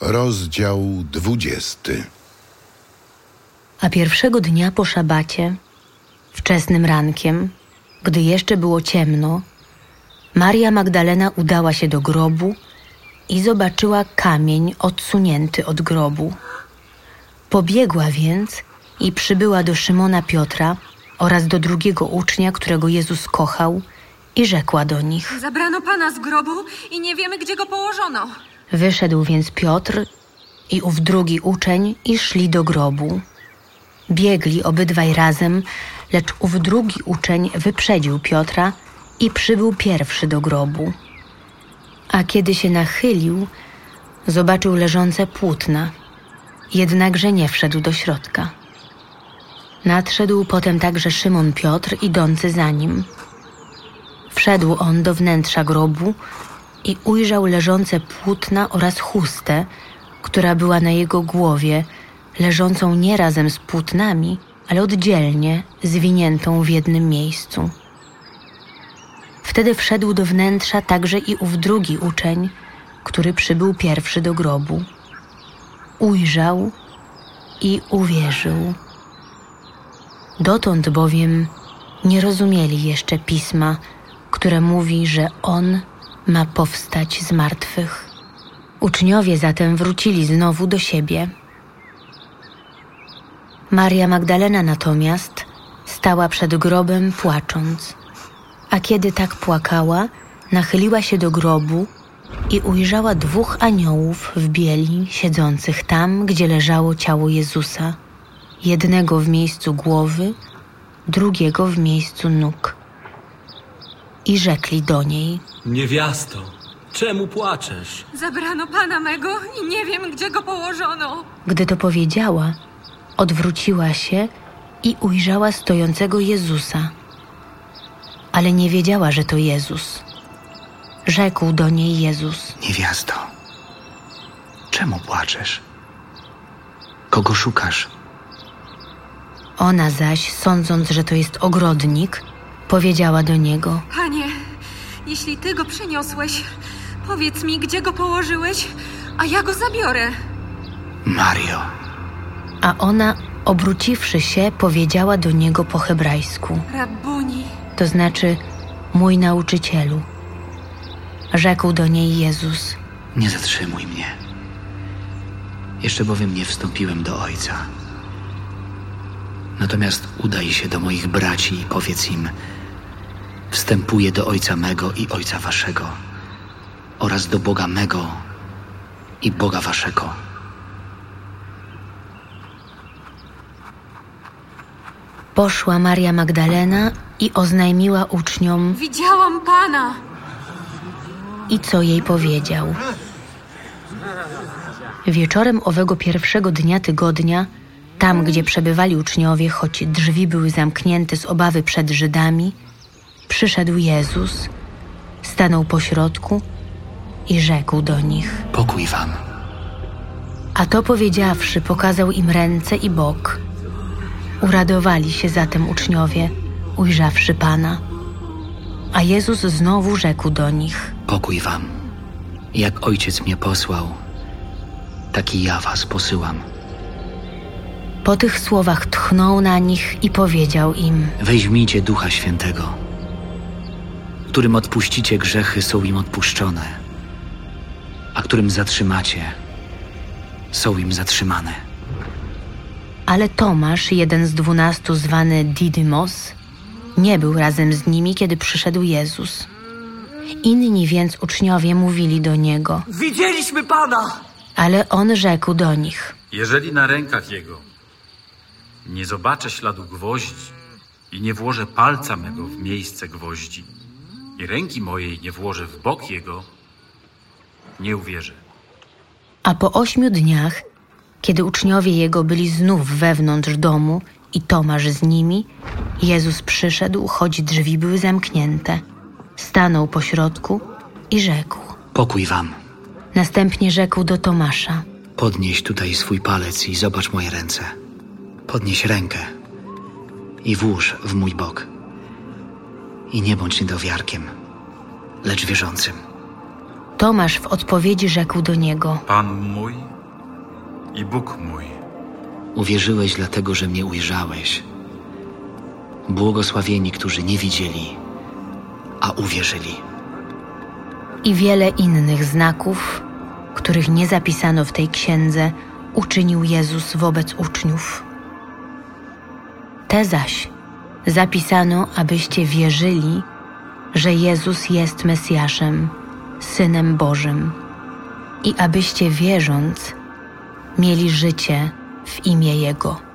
Rozdział dwudziesty. A pierwszego dnia po szabacie, wczesnym rankiem, gdy jeszcze było ciemno, Maria Magdalena udała się do grobu i zobaczyła kamień odsunięty od grobu. Pobiegła więc i przybyła do Szymona Piotra oraz do drugiego ucznia, którego Jezus kochał, i rzekła do nich. Zabrano pana z grobu i nie wiemy, gdzie go położono. Wyszedł więc Piotr i ów drugi uczeń i szli do grobu. Biegli obydwaj razem, lecz ów drugi uczeń wyprzedził Piotra i przybył pierwszy do grobu. A kiedy się nachylił, zobaczył leżące płótna, jednakże nie wszedł do środka. Nadszedł potem także Szymon Piotr, idący za nim. Wszedł on do wnętrza grobu i ujrzał leżące płótna oraz chustę, która była na jego głowie, leżącą nie razem z płótnami, ale oddzielnie, zwiniętą w jednym miejscu. Wtedy wszedł do wnętrza także i ów drugi uczeń, który przybył pierwszy do grobu. Ujrzał i uwierzył. Dotąd bowiem nie rozumieli jeszcze pisma, które mówi, że on ma powstać z martwych. Uczniowie zatem wrócili znowu do siebie. Maria Magdalena natomiast stała przed grobem płacząc. A kiedy tak płakała, nachyliła się do grobu i ujrzała dwóch aniołów w bieli siedzących tam, gdzie leżało ciało Jezusa, jednego w miejscu głowy, drugiego w miejscu nóg. I rzekli do niej: Niewiasto, czemu płaczesz? Zabrano pana mego i nie wiem, gdzie go położono. Gdy to powiedziała, odwróciła się i ujrzała stojącego Jezusa, ale nie wiedziała, że to Jezus. Rzekł do niej Jezus: Niewiasto, czemu płaczesz? Kogo szukasz? Ona zaś, sądząc, że to jest ogrodnik, powiedziała do niego: Panie, jeśli ty go przyniosłeś, powiedz mi, gdzie go położyłeś, a ja go zabiorę. Mario, A ona, obróciwszy się, powiedziała do niego po hebrajsku, Rabuni. to znaczy mój nauczycielu. Rzekł do niej Jezus: nie zatrzymuj mnie. Jeszcze bowiem nie wstąpiłem do Ojca. Natomiast udaj się do moich braci i powiedz im: Wstępuję do Ojca mego i Ojca waszego, oraz do Boga mego i Boga waszego. Poszła Maria Magdalena i oznajmiła uczniom, Widziałam pana. i co jej powiedział. Wieczorem owego pierwszego dnia tygodnia, tam gdzie przebywali uczniowie, choć drzwi były zamknięte z obawy przed Żydami, przyszedł Jezus, stanął pośrodku i rzekł do nich. Pokój wam. A to powiedziawszy, pokazał im ręce i bok. Uradowali się zatem uczniowie, ujrzawszy Pana. A Jezus znowu rzekł do nich. Pokój wam. Jak Ojciec mnie posłał, tak i ja was posyłam. Po tych słowach tchnął na nich i powiedział im: Weźmijcie Ducha Świętego, którym odpuścicie grzechy, są im odpuszczone, a którym zatrzymacie, są im zatrzymane. Ale Tomasz, jeden z dwunastu zwany Didymos, nie był razem z nimi, kiedy przyszedł Jezus. Inni więc uczniowie mówili do niego, Widzieliśmy Pana! ale on rzekł do nich: Jeżeli na rękach jego nie zobaczę śladu gwoździ i nie włożę palca mego w miejsce gwoździ i ręki mojej nie włożę w bok jego, nie uwierzę. A po ośmiu dniach, kiedy uczniowie jego byli znów wewnątrz domu i Tomasz z nimi, Jezus przyszedł, choć drzwi były zamknięte. Stanął pośrodku i rzekł. Pokój wam. Następnie rzekł do Tomasza: Podnieś tutaj swój palec i zobacz moje ręce. Podnieś rękę i włóż w mój bok. I nie bądź niedowiarkiem, lecz wierzącym. Tomasz w odpowiedzi rzekł do niego: Pan mój i Bóg mój. Uwierzyłeś dlatego, że mnie ujrzałeś. Błogosławieni, którzy nie widzieli, a uwierzyli. I wiele innych znaków, których nie zapisano w tej księdze, uczynił Jezus wobec uczniów. Te zaś zapisano, abyście wierzyli, że Jezus jest Mesjaszem, Synem Bożym, i abyście wierząc, mieli życie w imię Jego.